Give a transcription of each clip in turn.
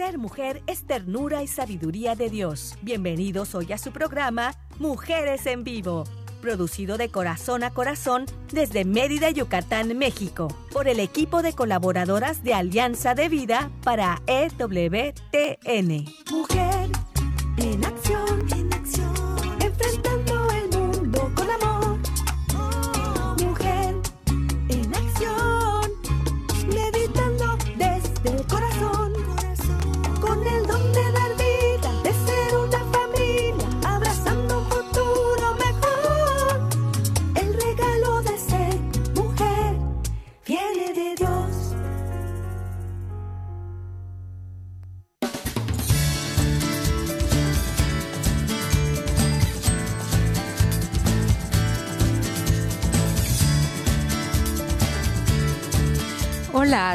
Ser mujer es ternura y sabiduría de Dios. Bienvenidos hoy a su programa Mujeres en Vivo, producido de corazón a corazón desde Mérida, Yucatán, México, por el equipo de colaboradoras de Alianza de Vida para EWTN. Mujer en acción,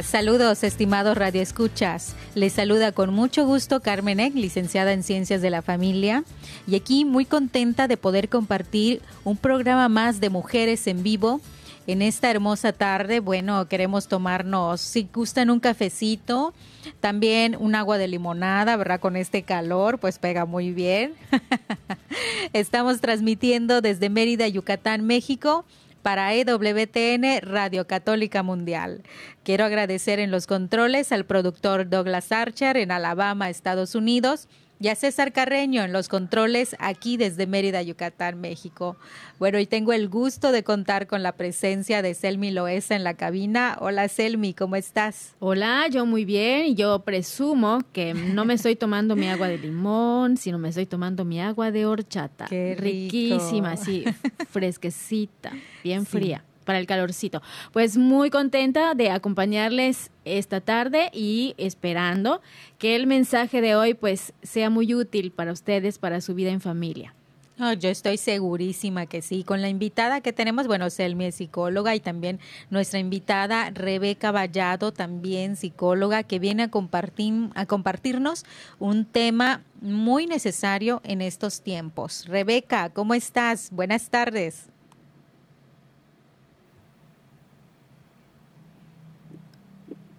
Saludos estimados radioescuchas. Les saluda con mucho gusto Carmen Eck, licenciada en Ciencias de la Familia, y aquí muy contenta de poder compartir un programa más de Mujeres en Vivo. En esta hermosa tarde, bueno, queremos tomarnos, si gustan, un cafecito, también un agua de limonada, ¿verdad? Con este calor, pues pega muy bien. Estamos transmitiendo desde Mérida, Yucatán, México para EWTN Radio Católica Mundial. Quiero agradecer en los controles al productor Douglas Archer en Alabama, Estados Unidos, y a César Carreño en los controles aquí desde Mérida, Yucatán, México. Bueno, y tengo el gusto de contar con la presencia de Selmi Loesa en la cabina. Hola Selmi, ¿cómo estás? Hola, yo muy bien y yo presumo que no me estoy tomando mi agua de limón, sino me estoy tomando mi agua de horchata. Qué rico. Riquísima, así, fresquecita, bien fría para el calorcito. Pues muy contenta de acompañarles esta tarde y esperando que el mensaje de hoy pues sea muy útil para ustedes, para su vida en familia. Oh, yo estoy segurísima que sí. Con la invitada que tenemos, bueno, Selmi es psicóloga y también nuestra invitada Rebeca Vallado, también psicóloga, que viene a compartir, a compartirnos un tema muy necesario en estos tiempos. Rebeca, ¿cómo estás? Buenas tardes.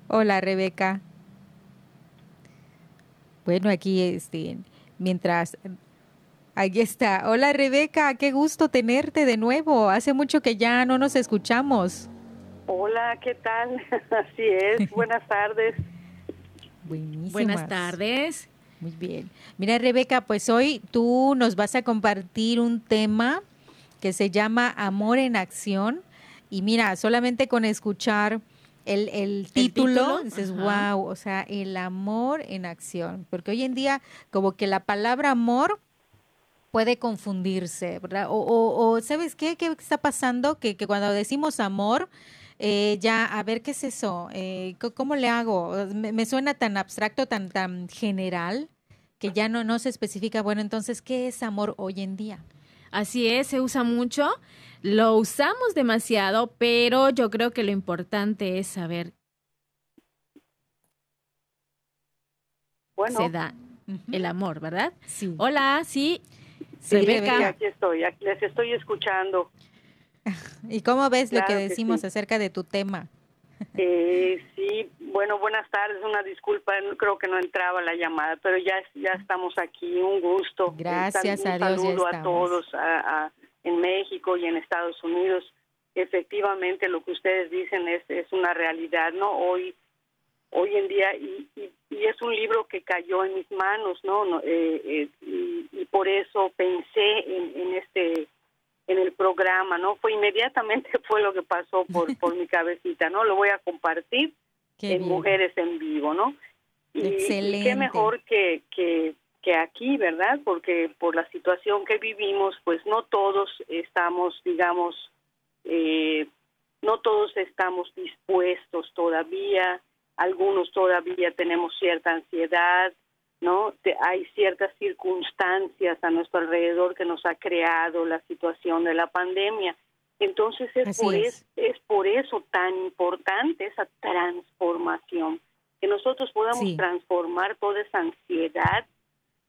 Hola, Rebeca. Bueno, aquí este, mientras Ahí está. Hola Rebeca, qué gusto tenerte de nuevo. Hace mucho que ya no nos escuchamos. Hola, ¿qué tal? Así es. Buenas tardes. Buenísimas. Buenas tardes. Muy bien. Mira Rebeca, pues hoy tú nos vas a compartir un tema que se llama Amor en Acción. Y mira, solamente con escuchar el, el título, dices, wow, o sea, el amor en acción. Porque hoy en día como que la palabra amor puede confundirse, ¿verdad? O, o, o, ¿sabes qué? ¿Qué está pasando? Que, que cuando decimos amor, eh, ya, a ver, ¿qué es eso? Eh, ¿Cómo le hago? Me, me suena tan abstracto, tan, tan general, que ya no, no se especifica, bueno, entonces, ¿qué es amor hoy en día? Así es, se usa mucho, lo usamos demasiado, pero yo creo que lo importante es saber Bueno, se da el amor, ¿verdad? Sí. Hola, sí, Sí, Rebeca. sí, aquí estoy, aquí les estoy escuchando. ¿Y cómo ves lo Claro que que decimos sí. acerca de tu tema? Eh, sí, bueno, buenas tardes, una disculpa, creo que no entraba la llamada, pero ya, ya estamos aquí, un gusto. Gracias Un a Dios, ya saludo a todos a- a- en México y en Estados Unidos. Efectivamente, lo que ustedes dicen es, es una realidad, ¿no? Hoy hoy en día y, y, y es un libro que cayó en mis manos, ¿no? no eh, eh, y, y por eso pensé en, en este en el programa, ¿no? Fue inmediatamente fue lo que pasó por por mi cabecita, ¿no? Lo voy a compartir Qué en bien. Mujeres en Vivo, ¿no? Y, y Excelente. qué mejor que, que, que aquí, ¿verdad? Porque por la situación que vivimos, pues no todos estamos, digamos, eh, no todos estamos dispuestos todavía, algunos todavía tenemos cierta ansiedad, ¿no? Hay ciertas circunstancias a nuestro alrededor que nos ha creado la situación de la pandemia. Entonces es Así por, es. es- es por eso tan importante esa transformación, que nosotros podamos Sí. transformar toda esa ansiedad,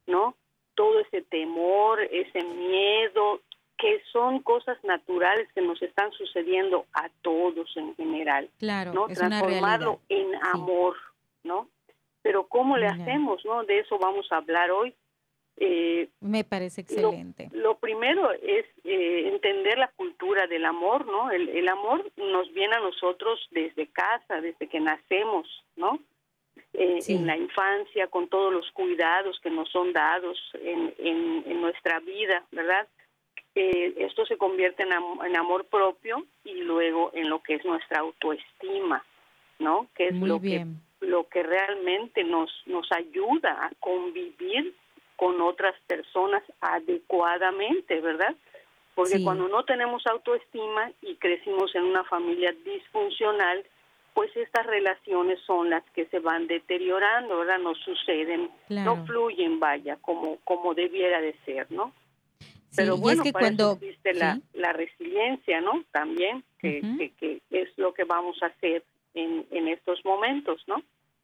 ¿no? Todo ese temor, ese miedo, que son cosas naturales que nos están sucediendo a todos en general, Claro, ¿no? es una. Transformarlo en Sí. amor, ¿no? Pero ¿cómo le hacemos? ¿no? De eso vamos a hablar hoy. Eh, Me parece lo- excelente. Lo, primero es eh, entender la cultura del amor, ¿no? El, el amor nos viene a nosotros desde casa, desde que nacemos, ¿no? Eh, Sí. En la infancia, con todos los cuidados que nos son dados en, en, en nuestra vida, ¿verdad? Eh, esto se convierte en, am- en amor propio y luego en lo que es nuestra autoestima, ¿no? Que es Muy lo bien. que lo que realmente nos nos ayuda a convivir con otras personas adecuadamente, ¿verdad? Porque Sí. cuando no tenemos autoestima y crecimos en una familia disfuncional, pues estas relaciones son las que se van deteriorando, ¿verdad? No suceden, Claro. no fluyen, vaya, como como debiera de ser, ¿no? Sí, Pero bueno, es que para cuando eso existe la, sí. la resiliencia, ¿no? También, que, que, que es lo que vamos a hacer en, en estos momentos, ¿no?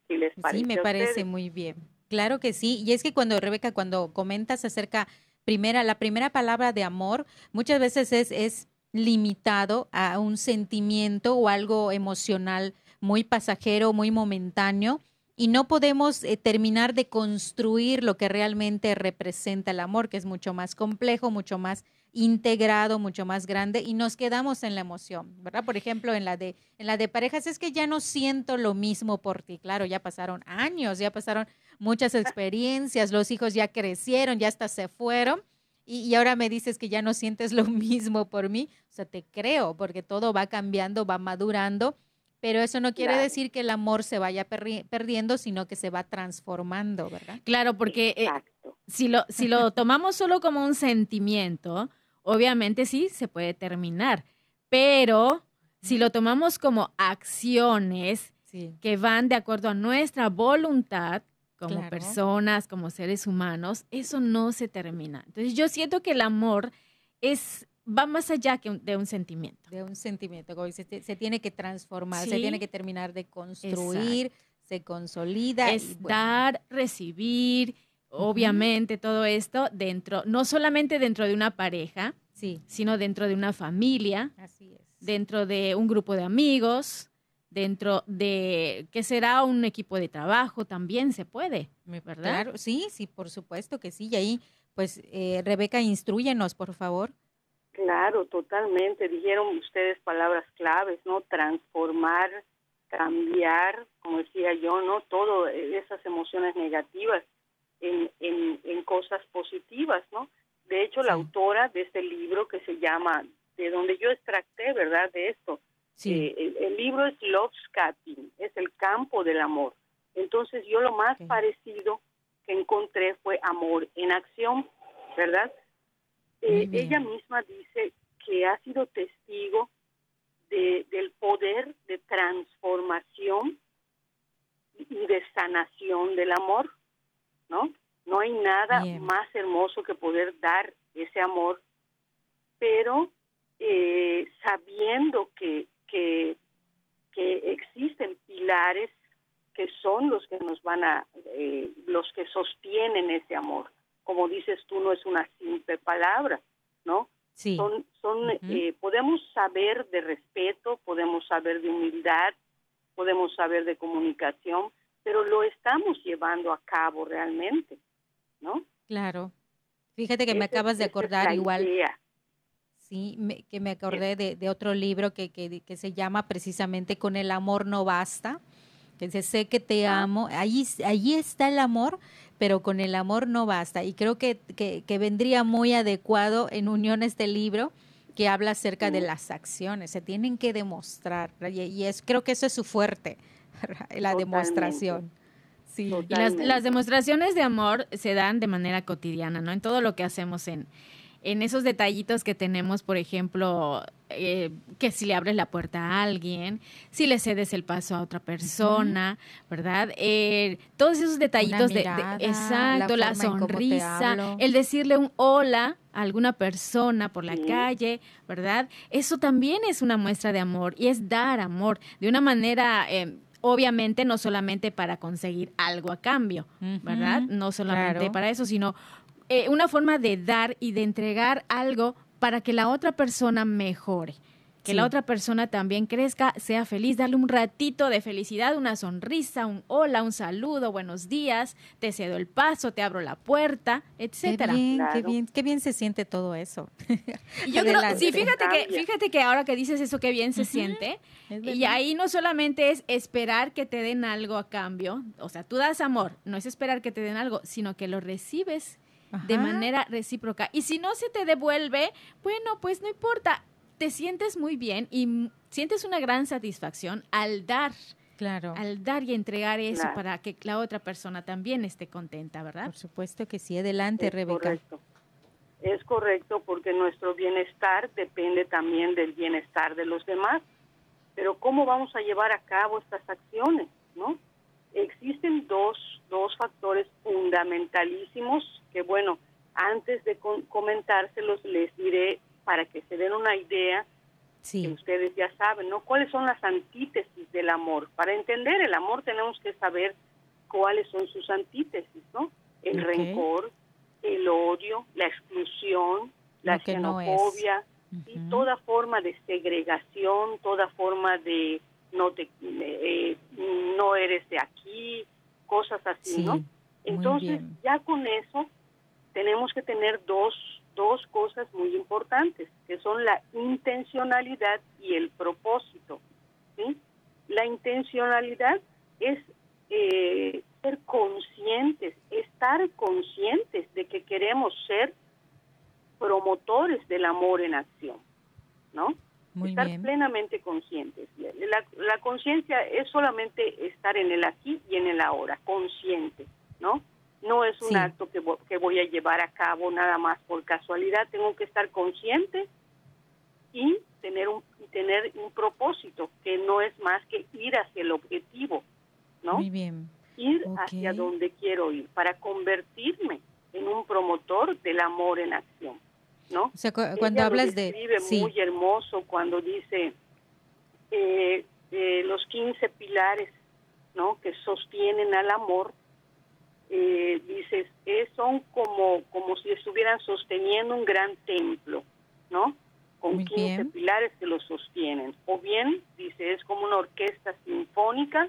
Si les parece Sí, me parece muy bien. Claro que sí. Y es que cuando, Rebeca, cuando comentas acerca, primera, la primera palabra de amor, muchas veces es, es limitado a un sentimiento o algo emocional muy pasajero, muy momentáneo, y no podemos eh, terminar de construir lo que realmente representa el amor, que es mucho más complejo, mucho más integrado, mucho más grande, y nos quedamos en la emoción, ¿verdad? Por ejemplo, en la de, en la de parejas, es que ya no siento lo mismo por ti. Claro, ya pasaron años, ya pasaron muchas experiencias, los hijos ya crecieron, ya hasta se fueron. Y, y ahora me dices que ya no sientes lo mismo por mí. O sea, te creo, porque todo va cambiando, va madurando, pero eso no quiere Claro. decir que el amor se vaya perri- perdiendo, sino que se va transformando, ¿verdad? Claro, porque eh, si lo, si lo tomamos solo como un sentimiento, obviamente sí se puede terminar, pero si lo tomamos como acciones Sí. que van de acuerdo a nuestra voluntad como Claro. personas, como seres humanos, eso no se termina. Entonces yo siento que el amor es va más allá que un- de un sentimiento. De un sentimiento, como se, se tiene que transformar, se tiene que terminar de construir, se consolida. es bueno, dar, recibir, obviamente todo esto dentro, no solamente dentro de una pareja, Sí, sino dentro de una familia, así es. dentro de un grupo de amigos, dentro de que será un equipo de trabajo, también se puede, ¿verdad? Claro, sí, sí, por supuesto que sí. Y ahí, pues, eh, Rebeca, instruyenos, por favor. Claro, totalmente. Dijeron ustedes palabras claves, ¿no? Transformar, cambiar, como decía yo, ¿no? Todo esas emociones negativas en, en, en cosas positivas, ¿no? De hecho, la autora de este libro que se llama, de donde yo extracté, ¿verdad? De esto, Sí, eh, el, el libro es Lovescaping, es el campo del amor. Entonces yo lo más parecido que encontré fue amor en acción, ¿verdad? Eh, ella misma dice que ha sido testigo de, del poder de transformación y de sanación del amor, ¿no? No hay nada Bien. más hermoso que poder dar ese amor, pero eh, sabiendo que, que, que existen pilares que son los que nos van a, eh, los que sostienen ese amor. Como dices tú, no es una simple palabra, ¿no? sí, Son, son, eh, podemos saber de respeto, podemos saber de humildad, podemos saber de comunicación, pero lo estamos llevando a cabo realmente, ¿no? claro. Fíjate que me acabas de acordar igual. idea. Sí, me- que me acordé de, de otro libro que, que, que se llama precisamente Con el amor no basta, dice, sé que te amo, ahí, allí está el amor, pero con el amor no basta. Y creo que, que, que vendría muy adecuado en unión este libro que habla acerca de las acciones, se tienen que demostrar, y, y es, creo que eso es su fuerte, la demostración. Sí, Y las, las demostraciones de amor se dan de manera cotidiana, ¿no? En todo lo que hacemos en, en esos detallitos que tenemos, por ejemplo, eh, que si le abres la puerta a alguien, si le cedes el paso a otra persona, ¿verdad? Eh, todos esos detallitos de- exacto, la sonrisa, el decirle un hola a alguna persona por la Sí. calle, ¿verdad? Eso también es una muestra de amor y es dar amor de una manera eh, obviamente no solamente para conseguir algo a cambio, ¿verdad? No solamente claro. para eso, sino eh, una forma de dar y de entregar algo para que la otra persona mejore. que la otra persona también crezca, sea feliz, darle un ratito de felicidad, una sonrisa, un hola, un saludo, buenos días, te cedo el paso, te abro la puerta, etcétera. Qué bien, qué bien, qué bien se siente todo eso. Y yo creo, sí, fíjate que, fíjate que ahora que dices eso, qué bien se siente. Y ahí no solamente es esperar que te den algo a cambio, o sea, tú das amor, no es esperar que te den algo, sino que lo recibes de manera recíproca. Y si no se te devuelve, bueno, pues no importa, te sientes muy bien y sientes una gran satisfacción al dar. Claro. Al dar y entregar eso para que la otra persona también esté contenta, ¿verdad? Por supuesto que sí. Adelante, es Rebeca. Correcto. Es correcto porque nuestro bienestar depende también del bienestar de los demás. Pero ¿cómo vamos a llevar a cabo estas acciones? ¿no? Existen dos, dos factores fundamentalísimos que, bueno, antes de comentárselos les diré para que se den una idea que ustedes ya saben, ¿no? ¿Cuáles son las antítesis del amor? Para entender el amor tenemos que saber cuáles son sus antítesis, ¿no? El rencor, el odio, la exclusión, la xenofobia y toda forma de segregación, toda forma de no te eh, no eres de aquí, cosas así, ¿no? Entonces, ya con eso tenemos que tener dos dos cosas muy importantes, que son la intencionalidad y el propósito. ¿sí? La intencionalidad es eh, ser conscientes, estar conscientes de que queremos ser promotores del amor en acción, ¿no? Estar plenamente conscientes. La, la conciencia es solamente estar en el aquí y en el ahora, consciente, ¿no? No es un acto que, que voy a llevar a cabo nada más por casualidad. Tengo que estar consciente y tener un tener un propósito que no es más que ir hacia el objetivo, ¿no? Muy bien. Ir hacia donde quiero ir para convertirme en un promotor del amor en acción, ¿no? O sea, cuando hablas de sí. muy hermoso cuando dice eh, eh, los 15 pilares, ¿no? Que sostienen al amor eh, dices, son como, como si estuvieran sosteniendo un gran templo, ¿no? Con 15 pilares que lo sostienen. O bien, dice, es como una orquesta sinfónica,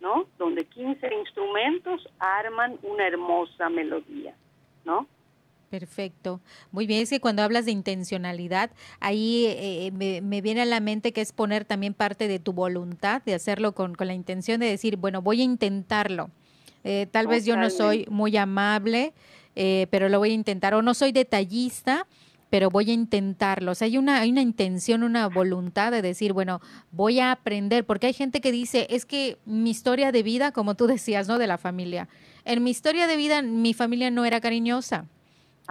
¿no? Donde 15 instrumentos arman una hermosa melodía, ¿no? Perfecto. Muy bien, es que cuando hablas de intencionalidad, ahí eh, me, me, viene a la mente que es poner también parte de tu voluntad, de hacerlo con, con la intención de decir, bueno, voy a intentarlo. Eh, tal vez yo no soy muy amable, eh, pero lo voy a intentar. O no soy detallista, pero voy a intentarlo. O sea, hay una, hay una intención, una voluntad de decir, bueno, voy a aprender, porque hay gente que dice, es que mi historia de vida, como tú decías, ¿no? De la familia. En mi historia de vida, mi familia no era cariñosa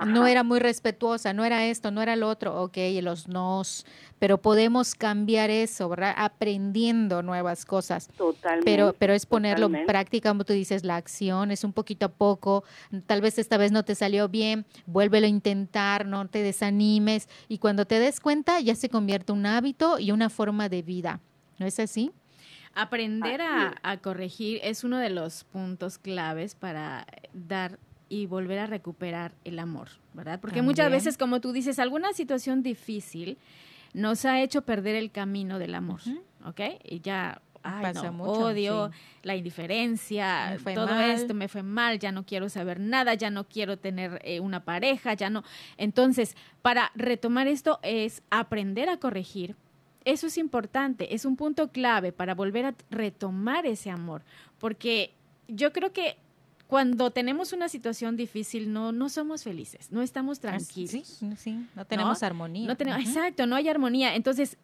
no era muy respetuosa, no era esto, no era lo otro, ok, los nos, pero podemos cambiar eso, ¿verdad? Aprendiendo nuevas cosas. Totalmente. Pero, pero es ponerlo en práctica, como tú dices, la acción es un poquito a poco, tal vez esta vez no te salió bien, vuélvelo a intentar, no te desanimes y cuando te des cuenta ya se convierte un hábito y una forma de vida, ¿no es así? Aprender a, a corregir es uno de los puntos claves para dar y volver a recuperar el amor, ¿verdad? Porque muchas veces, como tú dices, alguna situación difícil nos ha hecho perder el camino del amor, ¿ok? Y ya Ay, no, odio, la indiferencia, todo esto me fue mal, ya no quiero saber nada, ya no quiero tener eh, una pareja, ya no. Entonces, para retomar esto es aprender a corregir. Eso es importante, es un punto clave para volver a retomar ese amor, porque yo creo que cuando tenemos una situación difícil no, no somos felices, no estamos tranquilos. Sí, sí, no tenemos armonía. No tenemos, Exacto, no hay armonía. Entonces,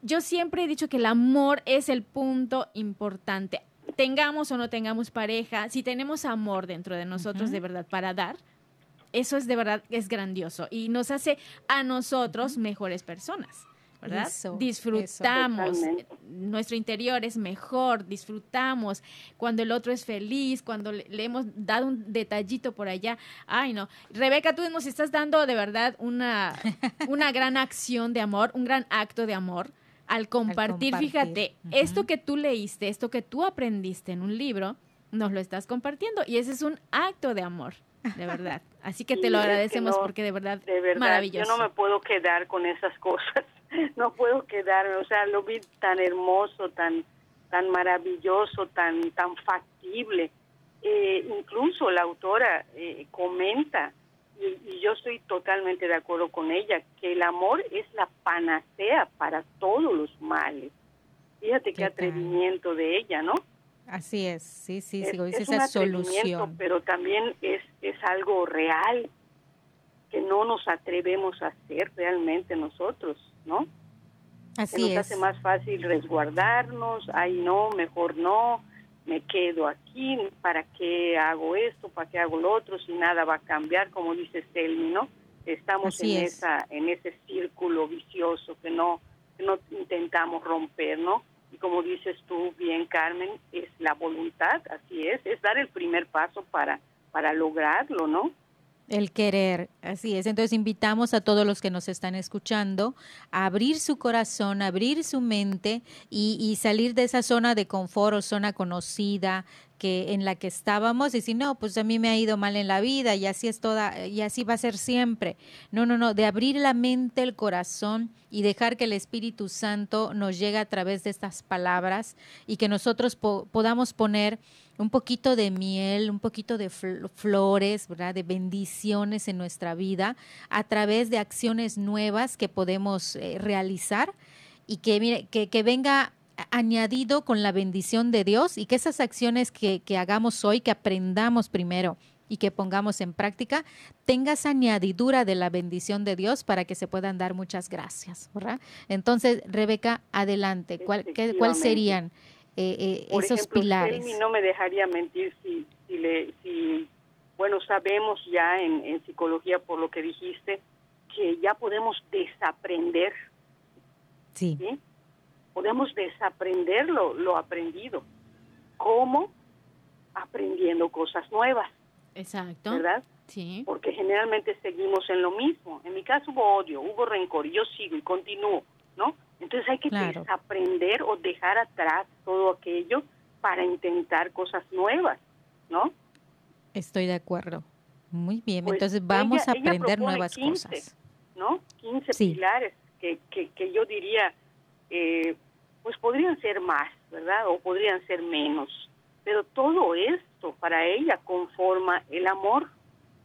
yo siempre he dicho que el amor es el punto importante. Tengamos o no tengamos pareja, si tenemos amor dentro de nosotros de verdad para dar, eso es de verdad, es grandioso y nos hace a nosotros mejores personas. ¿Verdad? disfrutamos, nuestro interior es mejor, disfrutamos cuando el otro es feliz, cuando le, hemos dado un detallito por allá. Ay, no. Rebeca, tú nos estás dando de verdad una, una gran acción de amor, un gran acto de amor. Al compartir, fíjate, esto que tú leíste, esto que tú aprendiste en un libro, nos lo estás compartiendo y ese es un acto de amor, de verdad. Así que te lo agradecemos porque de verdad, de verdad, maravilloso. Yo no me puedo quedar con esas cosas. no puedo quedarme, o sea, lo vi tan hermoso, tan tan maravilloso, tan tan factible. Eh, incluso la autora eh, comenta y, yo estoy totalmente de acuerdo con ella que el amor es la panacea para todos los males. Fíjate qué, atrevimiento de ella, ¿no? Así es, sí, sí, sí, es, esa solución. Pero también es, es algo real que no nos atrevemos a hacer realmente nosotros, ¿no? Así nos es. hace más fácil resguardarnos, ay no, mejor no, me quedo aquí, ¿para qué hago esto? ¿Para qué hago lo otro? Si nada va a cambiar, como dice Selmi, ¿no? Estamos en esa en ese círculo vicioso que no que no intentamos romper, ¿no? Y como dices tú bien, Carmen, es la voluntad, así es, es dar el primer paso para para lograrlo, ¿no? El querer, así es. Entonces invitamos a todos los que nos están escuchando a abrir su corazón, abrir su mente y, salir de esa zona de confort o zona conocida, que en la que estábamos y si no, pues a mí me ha ido mal en la vida y así es toda y así va a ser siempre. No, no, no, de abrir la mente, el corazón y dejar que el Espíritu Santo nos llegue a través de estas palabras y que nosotros podamos poner un poquito de miel, un poquito de flores, ¿verdad? De bendiciones en nuestra vida a través de acciones nuevas que podemos eh, realizar y que, mire, que, que venga añadido con la bendición de Dios y que esas acciones que, que, hagamos hoy, que aprendamos primero y que pongamos en práctica, tengas añadidura de la bendición de Dios para que se puedan dar muchas gracias, ¿verdad? Entonces, Rebeca, adelante, ¿cuál, qué, ¿cuál serían eh, eh, esos ejemplo, pilares? no me dejaría mentir si, si, le, si bueno, sabemos ya en, en psicología por lo que dijiste, que ya podemos desaprender. Sí. ¿sí? podemos desaprender lo, lo aprendido. ¿Cómo? Aprendiendo cosas nuevas. Exacto. ¿Verdad? Sí. Porque generalmente seguimos en lo mismo. En mi caso hubo odio, hubo rencor, y yo sigo y continúo, ¿no? Entonces hay que Claro. desaprender o dejar atrás todo aquello para intentar cosas nuevas, ¿no? Estoy de acuerdo. Muy bien, Pues entonces vamos ella- a aprender nuevas 15. cosas. ¿no? 15 Sí. pilares que, que, que yo diría, eh, pues podrían ser más, ¿verdad? O podrían ser menos. Pero todo esto para ella conforma el amor,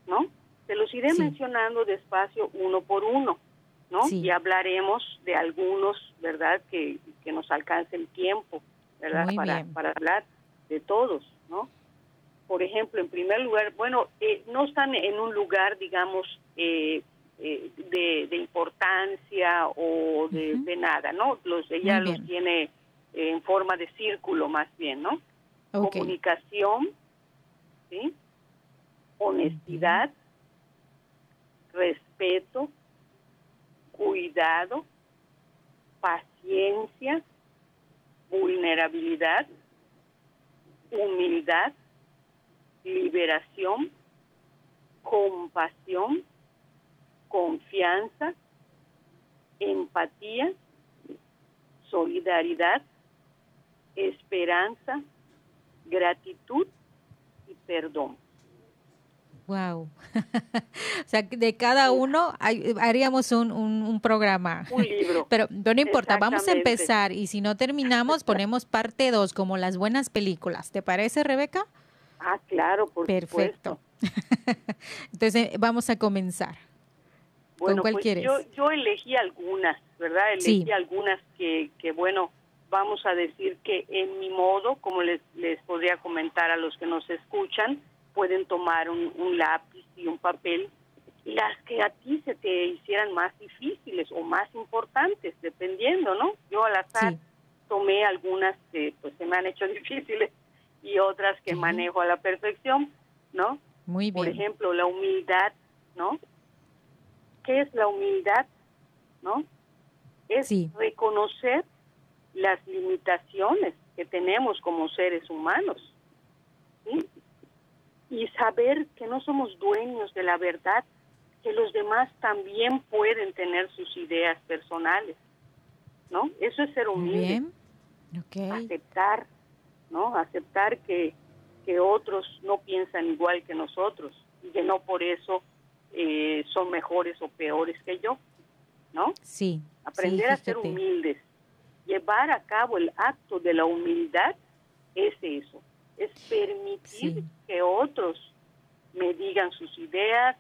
¿no? Se los iré Sí. mencionando despacio uno por uno, ¿no? Sí. Y hablaremos de algunos, ¿verdad? Que, que nos alcance el tiempo, ¿verdad? Muy para, bien. para hablar de todos, ¿no? Por ejemplo, en primer lugar, bueno, eh, no están en un lugar, digamos, eh, eh, de, de importancia o de, nada, ¿no? Los, ella Muy los bien. tiene en forma de círculo más bien, ¿no? Comunicación, ¿sí? Honestidad, respeto, cuidado, paciencia, vulnerabilidad, humildad, liberación, compasión, confianza, empatía, solidaridad, esperanza, gratitud y perdón. Wow. o sea, de cada uno hay- haríamos un, un, un programa. Un libro. Pero no importa, vamos a empezar y si no terminamos ponemos parte 2 como las buenas películas. ¿Te parece, Rebeca? Ah, claro, por Perfecto. supuesto. Entonces vamos a comenzar. Bueno, cuál pues quieres? Yo, yo elegí algunas, ¿verdad? Elegí Sí. algunas que, que, bueno, vamos a decir que en mi modo, como les, les podría comentar a los que nos escuchan, pueden tomar un, un lápiz y un papel, las que a ti se te hicieran más difíciles o más importantes, dependiendo, ¿no? Yo al azar Sí. tomé algunas que pues se me han hecho difíciles y otras que manejo a la perfección, ¿no? Muy Por bien. ejemplo, la humildad, ¿no? ¿Qué es la humildad? ¿No? Es Sí. reconocer las limitaciones que tenemos como seres humanos. ¿sí? Y saber que no somos dueños de la verdad, que los demás también pueden tener sus ideas personales. ¿No? Eso es ser humilde bien. Aceptar, ¿no? Aceptar que, que otros no piensan igual que nosotros y que no por eso eh, son mejores o peores que yo, ¿no? Sí. aprender a ser humildes. Llevar a cabo el acto de la humildad es eso, es permitir que otros me digan sus ideas,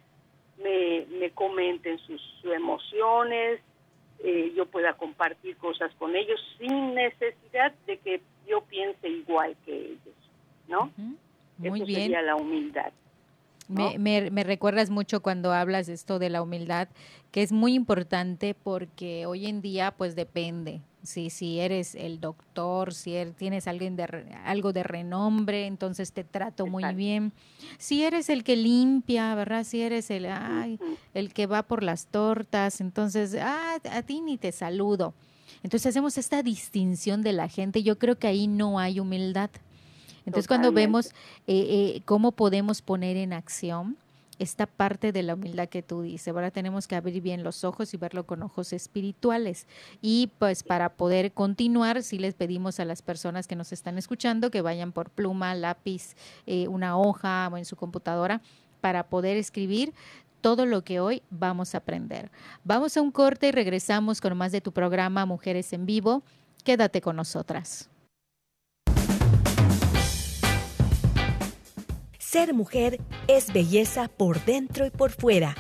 me, me comenten sus, emociones, eh, yo pueda compartir cosas con ellos sin necesidad de que yo piense igual que ellos, ¿no? Muy bien. sería la humildad. Me, me, recuerdas mucho cuando hablas esto de la humildad, que es muy importante porque hoy en día pues depende. Si, si eres el doctor, si er, tienes alguien de, algo de renombre, entonces te trato muy bien. Si eres el que limpia, ¿verdad? Si eres el, ay, el que va por las tortas, entonces ah, a ti ni te saludo. Entonces hacemos esta distinción de la gente. Yo creo que ahí no hay humildad. Entonces, cuando vemos eh, eh, cómo podemos poner en acción esta parte de la humildad que tú dices, ahora tenemos que abrir bien los ojos y verlo con ojos espirituales. Y pues para poder continuar, si les pedimos a las personas que nos están escuchando que vayan por pluma, lápiz, eh, una hoja o en su computadora para poder escribir todo lo que hoy vamos a aprender. Vamos a un corte y regresamos con más de tu programa Mujeres en Vivo. Quédate con nosotras. Ser mujer es belleza por dentro y por fuera.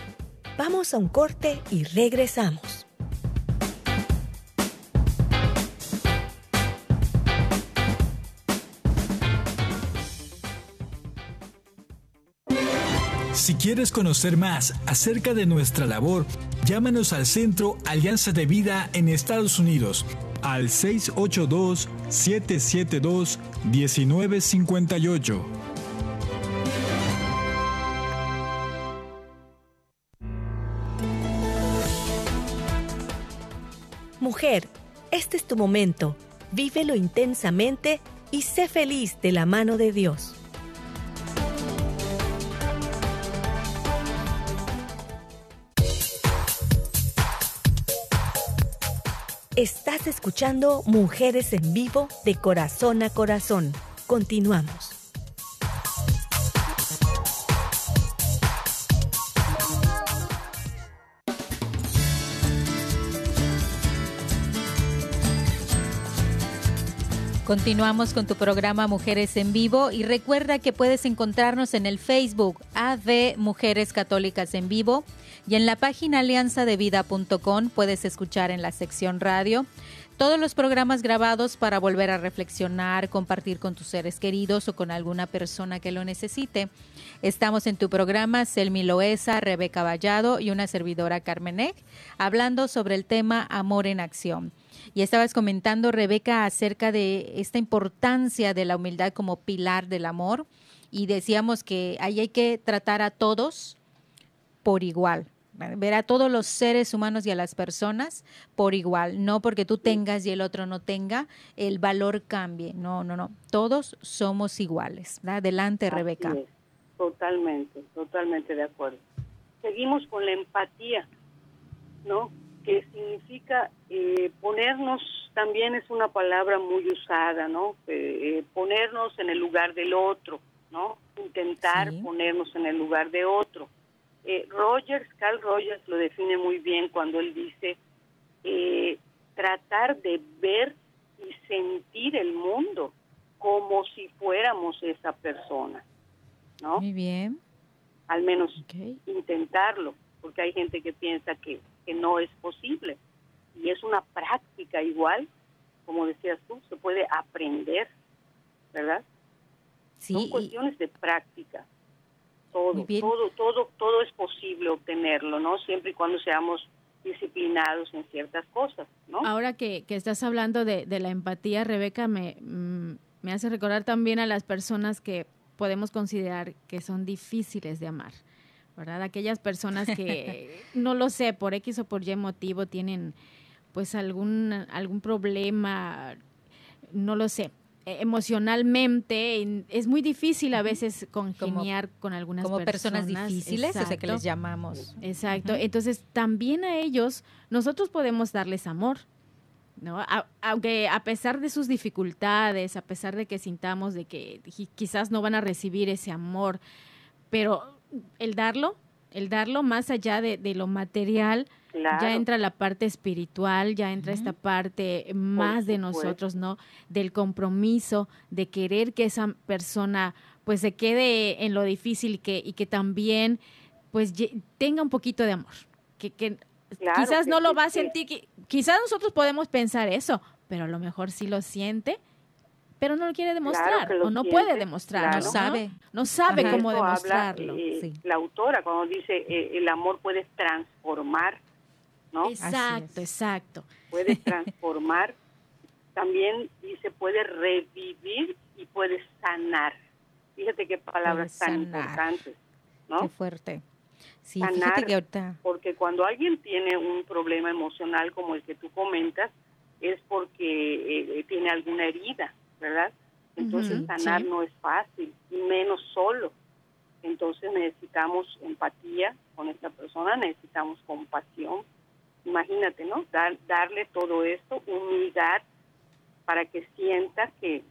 Vamos a un corte y regresamos. Si quieres conocer más acerca de nuestra labor, llámanos al Centro Alianza de Vida en Estados Unidos al 682-772-1958. Mujer, este es tu momento. Vívelo intensamente y sé feliz de la mano de Dios. Estás escuchando Mujeres en Vivo de Corazón a Corazón. Continuamos. Continuamos con tu programa Mujeres en Vivo y recuerda que puedes encontrarnos en el Facebook AV Mujeres Católicas en Vivo y en la página alianzadevida.com puedes escuchar en la sección radio todos los programas grabados para volver a reflexionar, compartir con tus seres queridos o con alguna persona que lo necesite. Estamos en tu programa Selmi Loesa, Rebeca Vallado y una servidora Carmenek, hablando sobre el tema Amor en Acción. Y estabas comentando, Rebeca, acerca de esta importancia de la humildad como pilar del amor. Y decíamos que ahí hay que tratar a todos por igual. Ver a todos los seres humanos y a las personas por igual, no porque tú tengas y el otro no tenga, el valor cambie. No, no, no. Todos somos iguales. Adelante, Rebeca. Totalmente, totalmente de acuerdo. Seguimos con la empatía, ¿no? Que significa eh, ponernos, también es una palabra muy usada, ¿no? Eh, eh, ponernos en el lugar del otro, ¿no? Intentar ponernos en el lugar de otro. Rogers, Carl Rogers lo define muy bien cuando él dice tratar de ver y sentir el mundo como si fuéramos esa persona, ¿no? Muy bien. Al menos intentarlo, porque hay gente que piensa que que no es posible. Y es una práctica igual, como decías tú, se puede aprender, ¿verdad? Sí, Son cuestiones de práctica. Todo, todo, todo, todo es posible obtenerlo, ¿no? Siempre y cuando seamos disciplinados en ciertas cosas, ¿no? Ahora que, que estás hablando de, de, la empatía, Rebeca, me, mm, me hace recordar también a las personas que podemos considerar que son difíciles de amar. ¿Verdad? Aquellas personas que, no lo sé, por X o por Y motivo tienen pues algún, algún problema, no lo sé, e, emocionalmente es muy difícil a veces congeniar con algunas como personas, difíciles, o sea que les llamamos. Exacto. Entonces, también a ellos nosotros podemos darles amor. ¿no? aunque a pesar de sus dificultades, a pesar de que sintamos de que quizás no van a recibir ese amor, pero el darlo, el darlo más allá de, lo material, Ya entra la parte espiritual, ya entra esta parte más de nosotros, ¿no? Del compromiso, de querer que esa persona pues se quede en lo difícil que, y que también pues tenga un poquito de amor. Que, que quizás no lo va a sentir, quizás nosotros podemos pensar eso, pero a lo mejor sí lo siente pero no lo quiere demostrar o no puede demostrar, no sabe, no sabe cómo demostrarlo. Eh, la autora cuando dice eh, el amor puede transformar, ¿no? Exacto, exacto. Puede transformar, también dice puede revivir y puede sanar. Fíjate qué palabras tan importantes, ¿no? Qué fuerte. Sí, sanar, porque cuando alguien tiene un problema emocional como el que tú comentas, es porque eh, tiene alguna herida, ¿verdad? Entonces sanar no es fácil, y menos solo. Entonces necesitamos empatía con esta persona, necesitamos compasión. Imagínate, ¿no? Dar, darle todo esto, humildad, para que sienta que,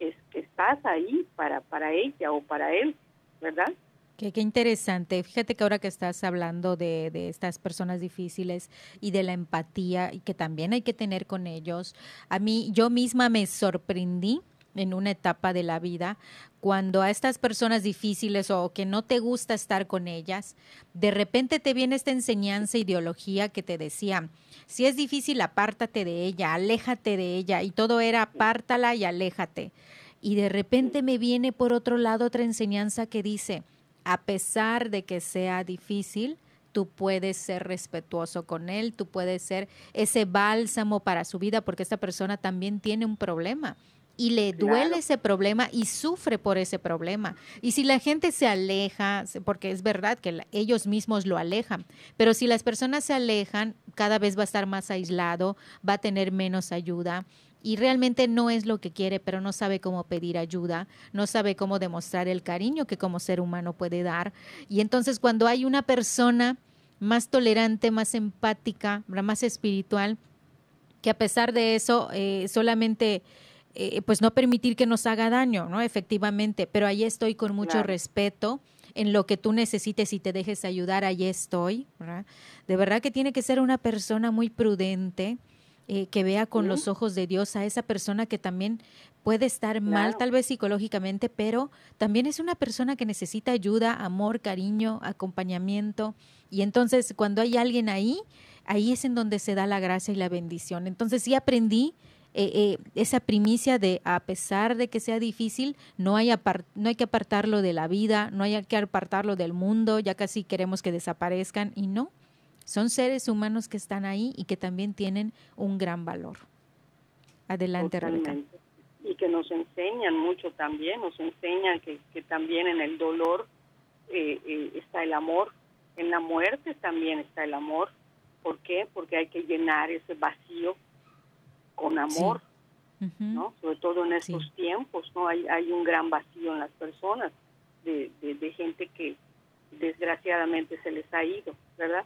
es, que estás ahí para, para ella o para él, ¿verdad? Qué, interesante. Fíjate que ahora que estás hablando de, estas personas difíciles y de la empatía y que también hay que tener con ellos, a mí yo misma me sorprendí en una etapa de la vida cuando a estas personas difíciles o que no te gusta estar con ellas, de repente te viene esta enseñanza, ideología que te decía, si es difícil, apártate de ella, aléjate de ella, y todo era apártala y aléjate. Y de repente me viene por otro lado otra enseñanza que dice, a pesar de que sea difícil, tú puedes ser respetuoso con él, tú puedes ser ese bálsamo para su vida, porque esta persona también tiene un problema y le duele ese problema y sufre por ese problema. Y si la gente se aleja, porque es verdad que ellos mismos lo alejan, pero si las personas se alejan, cada vez va a estar más aislado, va a tener menos ayuda y realmente no es lo que quiere, pero no sabe cómo pedir ayuda, no sabe cómo demostrar el cariño que como ser humano puede dar. Y entonces cuando hay una persona más tolerante, más empática, más espiritual, que a pesar de eso eh, solamente... Eh, pues no permitir que nos haga daño, ¿no? Efectivamente, pero ahí estoy con mucho respeto en lo que tú necesites y te dejes ayudar, ahí estoy, De verdad que tiene que ser una persona muy prudente, eh, que vea con los ojos de Dios a esa persona que también puede estar mal, tal vez psicológicamente, pero también es una persona que necesita ayuda, amor, cariño, acompañamiento. Y entonces cuando hay alguien ahí, ahí es en donde se da la gracia y la bendición. Entonces sí aprendí eh, eh, esa primicia de a pesar de que sea difícil, no hay, no hay que apartarlo de la vida, no hay que apartarlo del mundo, ya casi queremos que desaparezcan y no, son seres humanos que están ahí y que también tienen un gran valor. Adelante, Rebeca. Y que nos enseñan mucho también, nos enseñan que, que también en el dolor eh, eh, está el amor, en la muerte también está el amor. ¿Por qué? Porque hay que llenar ese vacío con amor, ¿no? Sobre todo en estos tiempos, ¿no? Hay, hay un gran vacío en las personas de, de, de gente que desgraciadamente se les ha ido, ¿verdad?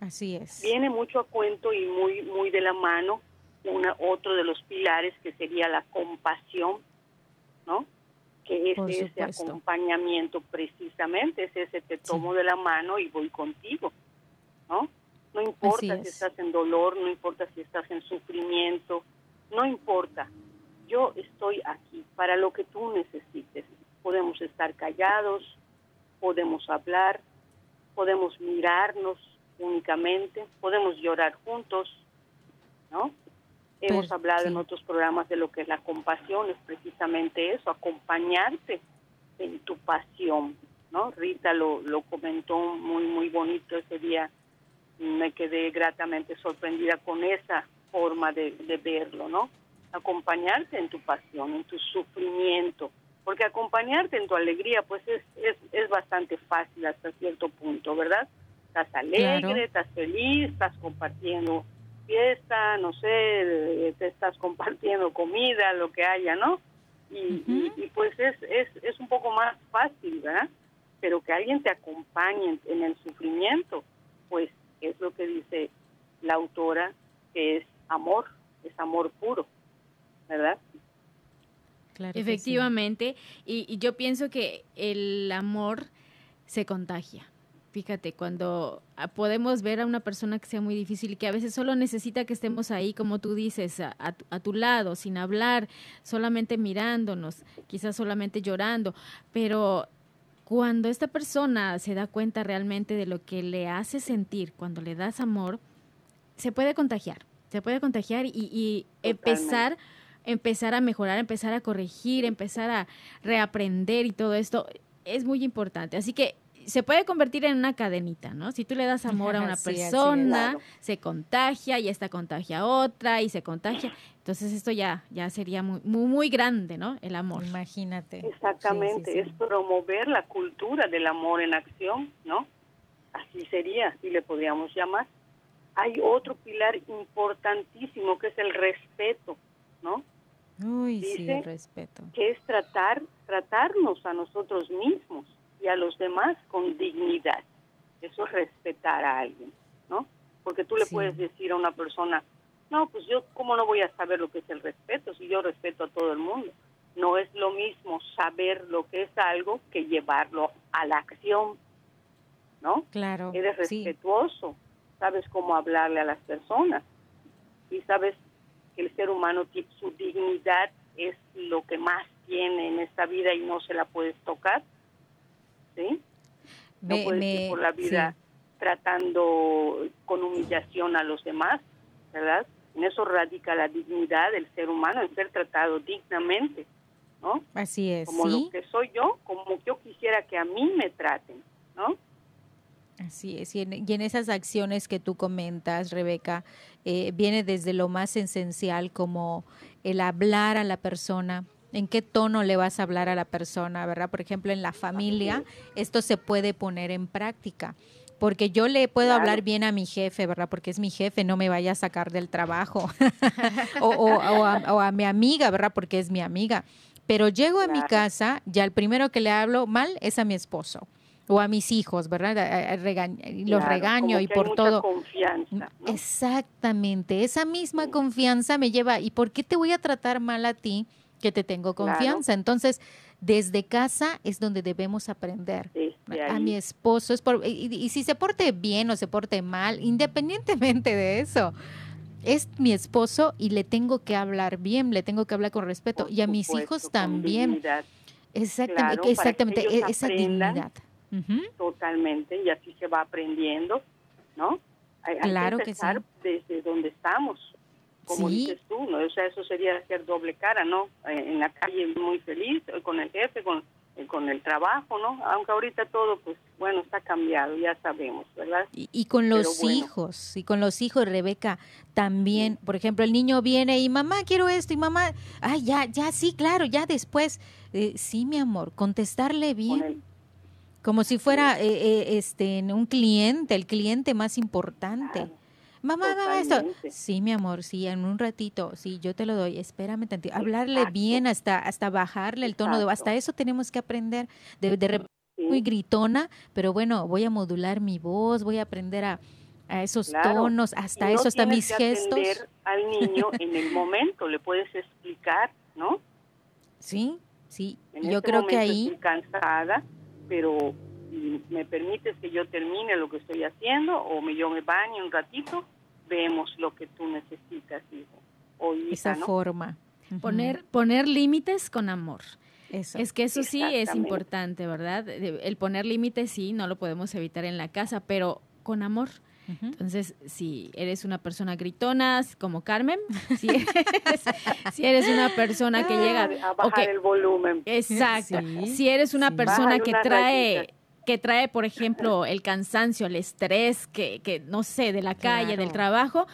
Así es. Viene mucho a cuento y muy muy de la mano una otro de los pilares que sería la compasión, ¿no? Que es ese acompañamiento precisamente, es ese te tomo de la mano y voy contigo, ¿no? No importa si estás en dolor, no importa si estás en sufrimiento, no importa. Yo estoy aquí para lo que tú necesites. Podemos estar callados, podemos hablar, podemos mirarnos, únicamente, podemos llorar juntos, ¿no? Hemos hablado en otros programas de lo que es la compasión, es precisamente eso, acompañarte en tu pasión, ¿no? Rita lo, lo comentó muy, muy bonito ese día, me quedé gratamente sorprendida con esa forma de, de verlo, ¿no? Acompañarte en tu pasión, en tu sufrimiento, porque acompañarte en tu alegría, pues es, es, es bastante fácil hasta cierto punto, ¿verdad? Estás alegre, estás feliz, estás compartiendo fiesta, no sé, te estás compartiendo comida, lo que haya, ¿no? Y, pues es, es, es un poco más fácil, ¿verdad? Pero que alguien te acompañe en, el sufrimiento, pues es lo que dice la autora, que es amor, es amor puro, ¿verdad? Efectivamente, y, y yo pienso que el amor se contagia Fíjate, cuando ah, podemos ver a una persona que sea muy difícil y que a veces solo necesita que estemos ahí, como tú dices, a, a, tu lado, sin hablar, solamente mirándonos, quizás solamente llorando, pero cuando esta persona se da cuenta realmente de lo que le hace sentir cuando le das amor, se puede contagiar, se puede contagiar y, y empezar empezar a mejorar, empezar a corregir, empezar a reaprender y todo esto es muy importante. Así que se puede convertir en una cadenita, ¿no? Si tú le das amor a una persona, se contagia y esta contagia a otra y se contagia. Entonces esto ya ya sería muy muy, muy grande, ¿no? El amor. Imagínate. Exactamente, es promover la cultura del amor en acción, ¿no? Así sería, así le podríamos llamar. Hay otro pilar importantísimo que es el respeto, ¿no? Uy, sí, el respeto. Que es tratar tratarnos a nosotros mismos y a los demás con dignidad. Eso es respetar a alguien, ¿no? Porque tú le puedes decir a una persona, no, pues yo, ¿cómo no voy a saber lo que es el respeto si yo respeto a todo el mundo? No es lo mismo saber lo que es algo que llevarlo a la acción, ¿no? Claro. Eres respetuoso, sabes cómo hablarle a las personas y sabes que el ser humano, su dignidad es lo que más tiene en esta vida y no se la puedes tocar. ¿Sí? No puedes ir por la vida tratando con humillación a los demás, ¿verdad? En eso radica la dignidad del ser humano, en ser tratado dignamente, ¿no? Así es. Como lo que soy yo, como yo quisiera que a mí me traten, ¿no? Así es, y en, esas acciones que tú comentas, Rebeca, eh, viene desde lo más esencial como el hablar a la persona, en qué tono le vas a hablar a la persona, ¿verdad? Por ejemplo, en la familia, esto se puede poner en práctica. Porque yo le puedo hablar bien a mi jefe, ¿verdad? Porque es mi jefe, no me vaya a sacar del trabajo. o, a, mi amiga, ¿verdad? Porque es mi amiga. Pero llego a mi casa, ya el primero que le hablo mal es a mi esposo o a mis hijos, ¿verdad? los regaño y por todo. Confianza, Exactamente, esa misma confianza me lleva, ¿y por qué te voy a tratar mal a ti que te tengo confianza. Entonces, desde casa es donde debemos aprender. a mi esposo es por y, si se porte bien o se porte mal, independientemente de eso, es mi esposo y le tengo que hablar bien, le tengo que hablar con respeto y a mis hijos también. Exactamente, exactamente e, esa dignidad. Totalmente, y así se va aprendiendo, ¿no? Hay, claro que, empezar desde donde estamos como dices tú, ¿no? O sea, eso sería hacer doble cara, ¿no? Eh, en la calle muy feliz, eh, con el jefe, con, eh, con el trabajo, ¿no? Aunque ahorita todo, pues, bueno, está cambiado, ya sabemos, ¿verdad? Y, con los hijos, y con los hijos, Rebeca, también, por ejemplo, el niño viene y mamá, quiero esto, y mamá, ay, ya, ya, sí, claro, ya después, sí, mi amor, contestarle bien. como si fuera este un cliente, el cliente más importante. Mamá, mamá, esto. Sí, mi amor, sí, en un ratito, sí, yo te lo doy, espérame tantito. Hablarle bien hasta hasta bajarle el tono de hasta eso tenemos que aprender. De, de muy gritona, pero bueno, voy a modular mi voz, voy a aprender a, a esos tonos, hasta eso, hasta mis que gestos. al niño en el momento, le puedes explicar, ¿no? Sí, sí, yo este creo que ahí... Estoy cansada, pero me permites que yo termine lo que estoy haciendo o me, yo me bañe un ratito, vemos lo que tú necesitas, hijo. O Esa forma. Poner, poner límites con amor. Eso. Es que eso sí es importante, ¿verdad? El poner límites sí, no lo podemos evitar en la casa, pero con amor. Entonces, si eres una persona gritona, como Carmen, si eres, una persona que llega a bajar el volumen. Exacto. Si eres una persona que trae que trae, por ejemplo, el cansancio, el estrés, que, que no sé, de la calle, del trabajo,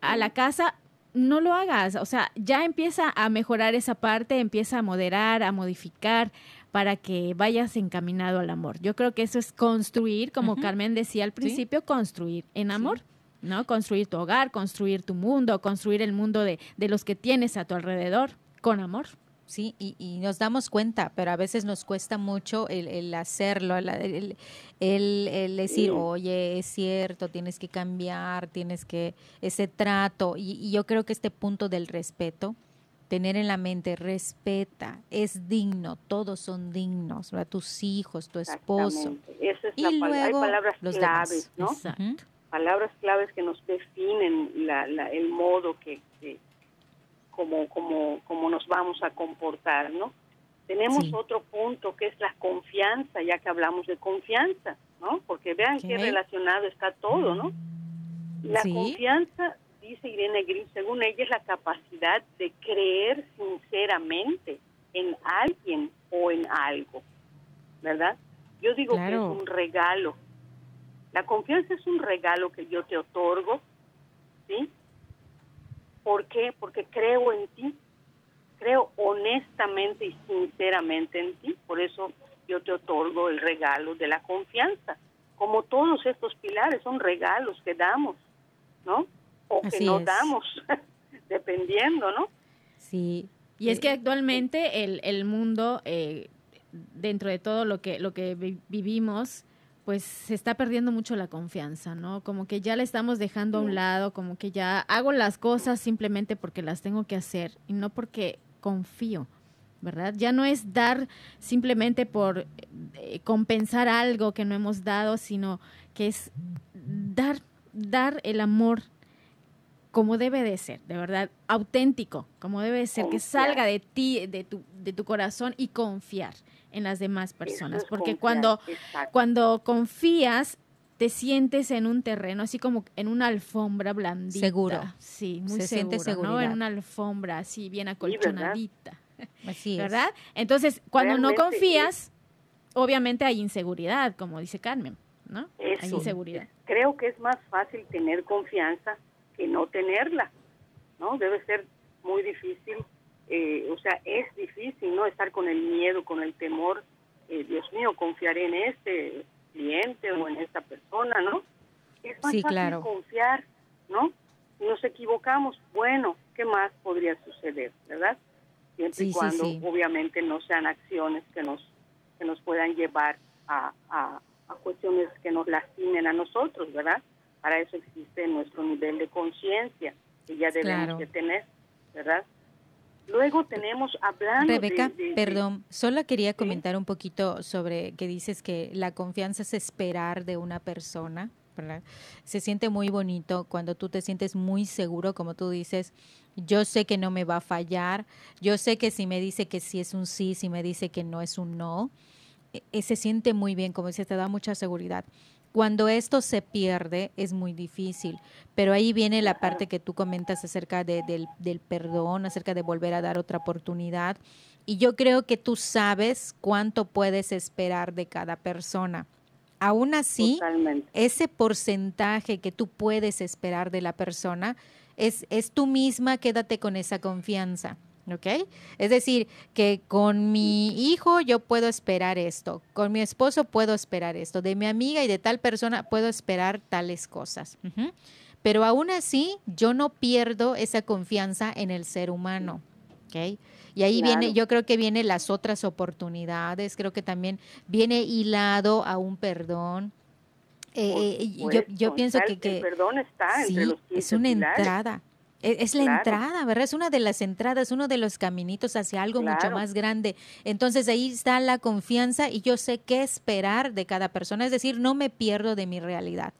a la casa, no lo hagas. O sea, ya empieza a mejorar esa parte, empieza a moderar, a modificar para que vayas encaminado al amor. Yo creo que eso es construir, como Carmen decía al principio, construir en amor. ¿no? Construir tu hogar, construir tu mundo, construir el mundo de, de los que tienes a tu alrededor con amor. Sí, y, nos damos cuenta, pero a veces nos cuesta mucho el, hacerlo, el, el, decir, oye, es cierto, tienes que cambiar, tienes que, ese trato. Y, yo creo que este punto del respeto tener en la mente, respeta, es digno, todos son dignos, ¿verdad? tus hijos, tu esposo. Esa es y la luego Hay palabras claves, ¿no? Palabras claves que nos definen la, el modo que, como, como, como nos vamos a comportar, ¿no? Tenemos otro punto que es la confianza, ya que hablamos de confianza, ¿no? Porque vean qué relacionado está todo, ¿no? La confianza dice Irene Grimm, según ella, es la capacidad de creer sinceramente en alguien o en algo, ¿verdad? Yo digo que es un regalo. La confianza es un regalo que yo te otorgo, ¿sí? ¿Por qué? Porque creo en ti, creo honestamente y sinceramente en ti, por eso yo te otorgo el regalo de la confianza. Como todos estos pilares son regalos que damos, ¿no? o que nos damos, dependiendo, ¿no? Sí. Y es que actualmente el, el mundo, eh, dentro de todo lo que, lo que vivimos, pues se está perdiendo mucho la confianza, ¿no? Como que ya la estamos dejando a un lado, como que ya hago las cosas simplemente porque las tengo que hacer y no porque confío, ¿verdad? Ya no es dar simplemente por eh, compensar algo que no hemos dado, sino que es dar, dar el amor como debe de ser, de verdad, auténtico, como debe de ser, que salga de ti, de tu, de tu corazón y confiar en las demás personas. Porque cuando, cuando confías, te sientes en un terreno, así como en una alfombra blandita. Seguro. Sí, muy Se siente seguro, ¿no? En una alfombra así, bien acolchonadita. Así es. ¿Verdad? Entonces, cuando no confías, obviamente hay inseguridad, como dice Carmen, ¿no? hay inseguridad. Creo que es más fácil tener confianza que no tenerla, ¿no? Debe ser muy difícil, eh, o sea, es difícil, ¿no? Estar con el miedo, con el temor, eh, Dios mío, confiaré en este cliente o en esta persona, ¿no? Es más sí, fácil claro. confiar, ¿no? Nos equivocamos, bueno, ¿qué más podría suceder, verdad? Siempre y cuando, obviamente, no sean acciones que nos, que nos puedan llevar a, a, a cuestiones que nos lastimen a nosotros, ¿verdad? Para eso existe nuestro nivel de conciencia que ya debemos de tener, ¿verdad? Luego tenemos hablando Rebeca, perdón, solo quería comentar un poquito sobre que dices que la confianza es esperar de una persona, ¿verdad? Se siente muy bonito cuando tú te sientes muy seguro, como tú dices, yo sé que no me va a fallar, yo sé que si me dice que sí es un sí, si me dice que no es un no, e, e, se siente muy bien, como dices, te da mucha seguridad. Cuando esto se pierde es muy difícil, pero ahí viene la parte que tú comentas acerca de, del, del perdón, acerca de volver a dar otra oportunidad. Y yo creo que tú sabes cuánto puedes esperar de cada persona. Aún así, ese porcentaje que tú puedes esperar de la persona es, es tú misma, quédate con esa confianza. ¿Ok? Es decir, que con mi hijo yo puedo esperar esto, con mi esposo puedo esperar esto, de mi amiga y de tal persona puedo esperar tales cosas. Pero aún así, yo no pierdo esa confianza en el ser humano. ¿Ok? Y ahí viene, yo creo que vienen las otras oportunidades, creo que también viene hilado a un perdón. Eh, eh, yo, yo pienso que, que, el perdón está entre los es una entrada es la entrada, ¿verdad? Es una de las entradas, uno de los caminitos hacia algo mucho más grande. Entonces ahí está la confianza y yo sé qué esperar de cada persona. Es decir, no me pierdo de mi realidad.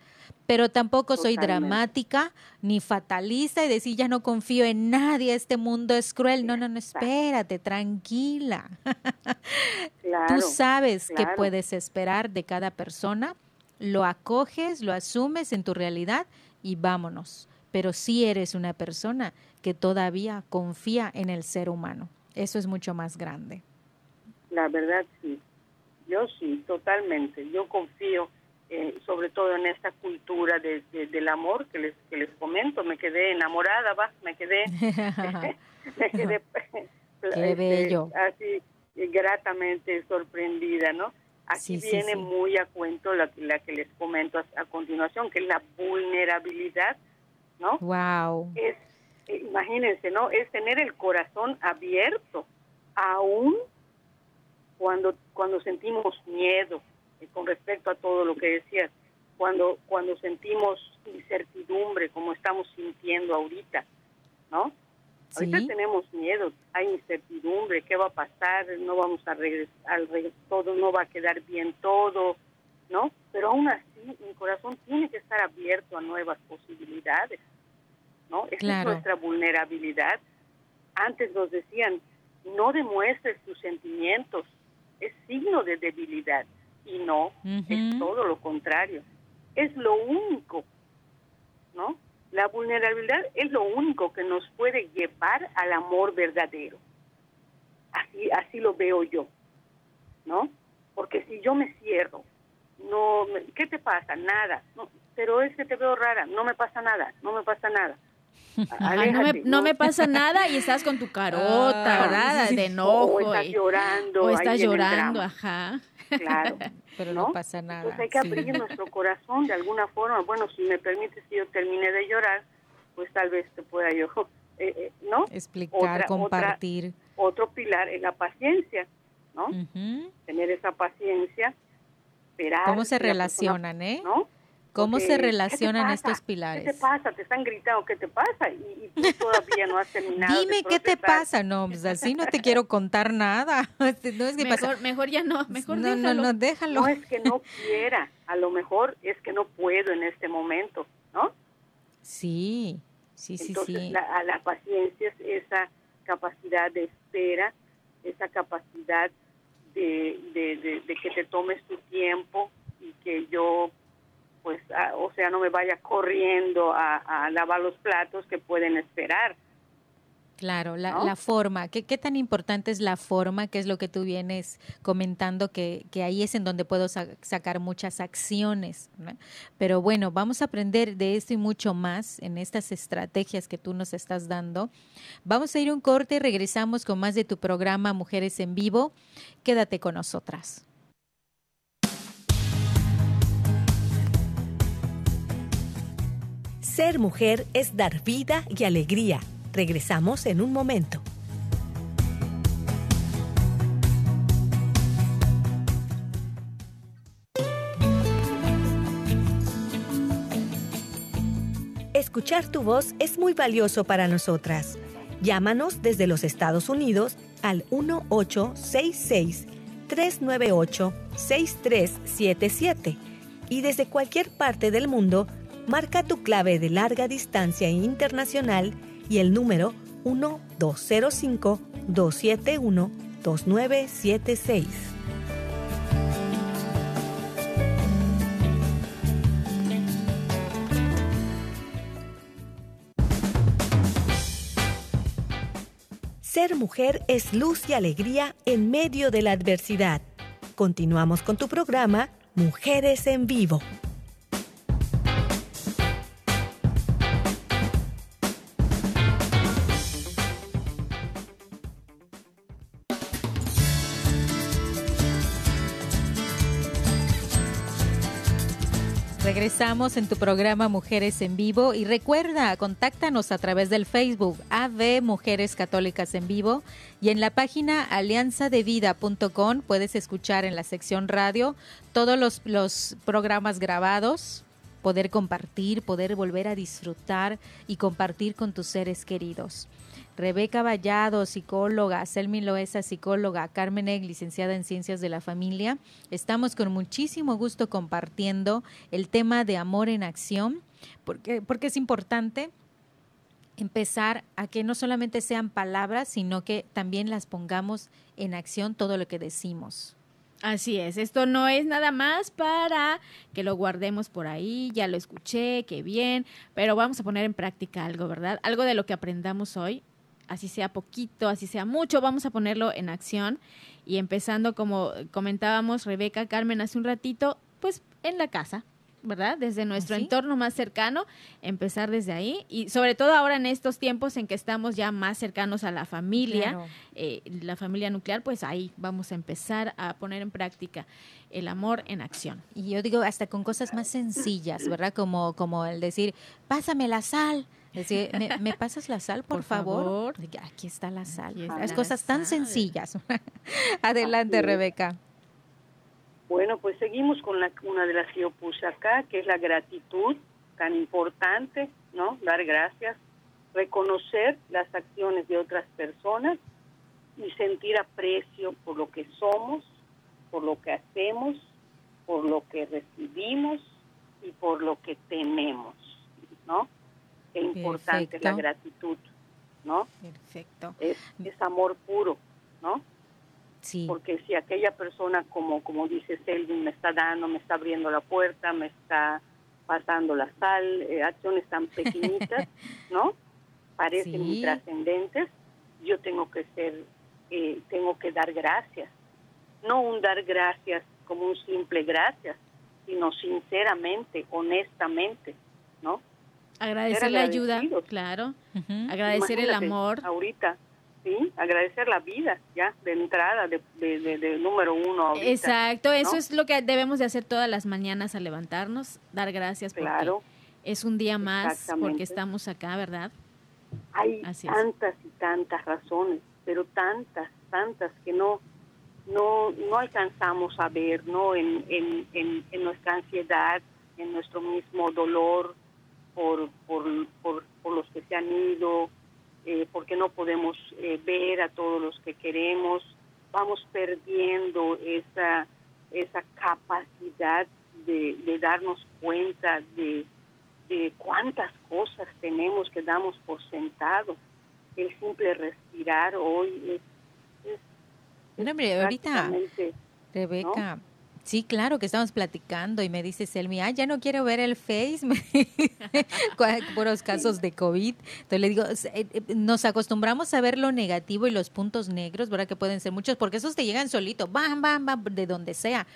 Pero tampoco soy dramática ni fatalista y decir ya no confío en nadie, este mundo es cruel. No, no, no, espérate, tranquila. Tú sabes qué puedes esperar de cada persona, lo acoges, lo asumes en tu realidad y vámonos pero sí eres una persona que todavía confía en el ser humano. Eso es mucho más grande. La verdad sí, yo sí, totalmente. Yo confío eh, sobre todo en esta cultura de, del amor que les, que les comento. Me quedé enamorada, va, me quedé, me quedé Qué este, bello. así gratamente sorprendida, ¿no? Aquí viene muy a cuento la, la que les comento a continuación, que es la vulnerabilidad ¿no? Wow. Es, eh, imagínense, ¿no? Es tener el corazón abierto, aún cuando, cuando sentimos miedo eh, con respecto a todo lo que decías, cuando, cuando sentimos incertidumbre, como estamos sintiendo ahorita, ¿no? Ahorita tenemos miedo, hay incertidumbre, ¿qué va a pasar? No vamos a regresar, todo no va a quedar bien todo, ¿no? Pero aún así, mi corazón tiene que estar abierto a nuevas posibilidades, ¿no? Esa es nuestra vulnerabilidad. Antes nos decían, no demuestres tus sentimientos, es signo de debilidad. Y no, es todo lo contrario. Es lo único, ¿no? La vulnerabilidad es lo único que nos puede llevar al amor verdadero. Así, así lo veo yo, ¿no? Porque si yo me cierro, no, ¿qué te pasa? Nada. No, pero es que te veo rara, no me pasa nada, no me pasa nada. no, me, pasa nada y estás con tu carota, ah, ¿verdad? De enojo. O estás llorando. O estás llorando, ajá. Claro. Pero no, pasa nada. Entonces hay que abrir nuestro corazón de alguna forma. Bueno, si me permites que yo termine de llorar, pues tal vez te pueda yo, eh, eh, ¿no? Explicar, compartir. otro pilar es la paciencia, ¿no? Tener esa paciencia, esperar. ¿Cómo se relacionan, eh? ¿no? ¿Cómo se relacionan estos pilares? ¿Qué te pasa? Te están gritando, ¿qué te pasa? Y, tú todavía no has terminado. Dime qué te pasa. No, pues así no te quiero contar nada. No es que mejor, mejor ya no, mejor no, déjalo. No, no, déjalo. No es que no quiera, a lo mejor es que no puedo en este momento, ¿no? Sí, sí, sí, Entonces, sí. La, la paciencia es esa capacidad de espera, esa capacidad de, de, de que te tomes tu tiempo y que yo pues, o sea, no me vaya corriendo a, lavar los platos que pueden esperar. Claro, la, forma. ¿Qué, ¿Qué, tan importante es la forma? Que es lo que tú vienes comentando, que, que ahí es en donde puedo sacar muchas acciones. Pero bueno, vamos a aprender de esto y mucho más en estas estrategias que tú nos estás dando. Vamos a ir un corte y regresamos con más de tu programa Mujeres en Vivo. Quédate con nosotras. Ser mujer es dar vida y alegría. Regresamos en un momento. Escuchar tu voz es muy valioso para nosotras. Llámanos desde los Estados Unidos al 1866 398 6377 y desde cualquier parte del mundo marca tu clave de larga distancia internacional y el número 1205-271-2976. Ser mujer es luz y alegría en medio de la adversidad. Continuamos con tu programa Mujeres en Vivo. Regresamos en tu programa Mujeres en Vivo y recuerda, contáctanos a través del Facebook AV Mujeres Católicas en Vivo y en la página alianzadevida.com puedes escuchar en la sección radio todos los programas grabados, poder compartir, poder volver a disfrutar y compartir con tus seres queridos. Rebeca Vallado, psicóloga, Selmi Loesa, psicóloga, Carmen Egg, licenciada en Ciencias de la Familia. Estamos con muchísimo gusto compartiendo el tema de amor en acción, porque, porque es importante empezar a que no solamente sean palabras, sino que también las pongamos en acción todo lo que decimos. Así es, esto no es nada más para que lo guardemos por ahí, ya lo escuché, qué bien, pero vamos a poner en práctica algo, ¿verdad? Algo de lo que aprendamos hoy así sea poquito, así sea mucho, vamos a ponerlo en acción. Y empezando, como comentábamos Rebeca, Carmen, hace un ratito, pues en la casa, ¿verdad? Desde nuestro entorno más cercano, empezar desde ahí y sobre todo ahora en estos tiempos en que estamos ya más cercanos a la familia, eh, la familia nuclear, pues ahí vamos a empezar a poner en práctica el amor en acción. Y yo digo hasta con cosas más sencillas, ¿verdad? Como, como el decir, pásame la sal, Decir, ¿me, pasas la sal, por, favor? Aquí está la sal. es cosas tan sencillas. Adelante, Rebeca. Bueno, pues seguimos con la, una de las que yo puse acá, que es la gratitud, tan importante, ¿no? Dar gracias reconocer las acciones de otras personas y sentir aprecio por lo que somos, por lo que hacemos, por lo que recibimos y por lo que tenemos, ¿no? Qué importante es la gratitud, ¿no? Perfecto. Es, es amor puro, ¿no? Sí. Porque si aquella persona, como, como dice Selvin, me está dando, me está abriendo la puerta, me está pasando la sal, eh, acciones tan pequeñitas, ¿no? Parecen muy trascendentes, yo tengo que ser, eh, tengo que dar gracias. No un dar gracias como un simple gracias, sino sinceramente, honestamente, ¿no? Agradecer la ayuda, claro. Agradecer el amor. Ahorita, sí, agradecer la vida, ya, de entrada, de, de, número uno. Exacto, eso es lo que debemos de hacer todas las mañanas al levantarnos, dar gracias claro. es un día más porque estamos acá, ¿verdad? Hay tantas y tantas razones, pero tantas, tantas que no no no alcanzamos a ver, ¿no? En, en, en, nuestra ansiedad, en nuestro mismo dolor por, por, por, por los que se han ido, eh, porque no podemos eh, ver a todos los que queremos, vamos perdiendo esa, esa capacidad de, darnos cuenta de, de cuántas cosas tenemos que damos por sentado. El simple respirar hoy es... es, hombre, ahorita, Rebeca, Sí, claro, que estamos platicando y me dice Selmi, ah, ya no quiero ver el Face, por los casos de COVID. Entonces le digo, eh, eh, nos acostumbramos a ver lo negativo y los puntos negros, ¿verdad? Que pueden ser muchos, porque esos te llegan solito, bam, bam, bam, de donde sea.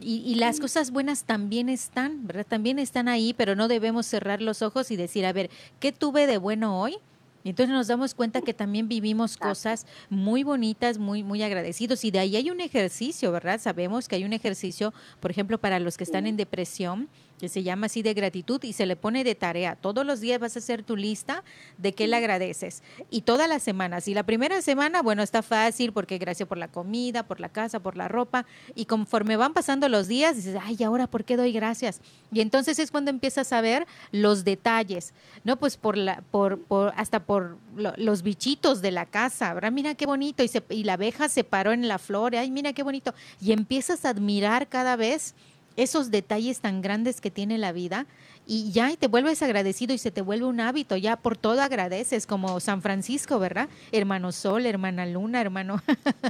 Y, y, las cosas buenas también están, ¿verdad? También están ahí, pero no debemos cerrar los ojos y decir, a ver, ¿qué tuve de bueno hoy? Y entonces nos damos cuenta que también vivimos cosas muy bonitas, muy, muy agradecidos. Y de ahí hay un ejercicio, ¿verdad? Sabemos que hay un ejercicio, por ejemplo, para los que están en depresión, que se llama así de gratitud y se le pone de tarea. Todos los días vas a hacer tu lista de qué le agradeces. Y todas las semanas. Y la primera semana, bueno, está fácil porque gracias por la comida, por la casa, por la ropa. Y conforme van pasando los días, dices, ay, ahora por qué doy gracias? Y entonces es cuando empiezas a ver los detalles, ¿no? Pues por la, por, por, hasta por los bichitos de la casa, ¿verdad? Mira qué bonito. Y, se, y la abeja se paró en la flor, ay, mira qué bonito. Y empiezas a admirar cada vez esos detalles tan grandes que tiene la vida y ya te vuelves agradecido y se te vuelve un hábito, ya por todo agradeces, como San Francisco, ¿verdad? Hermano Sol, hermana Luna, hermano.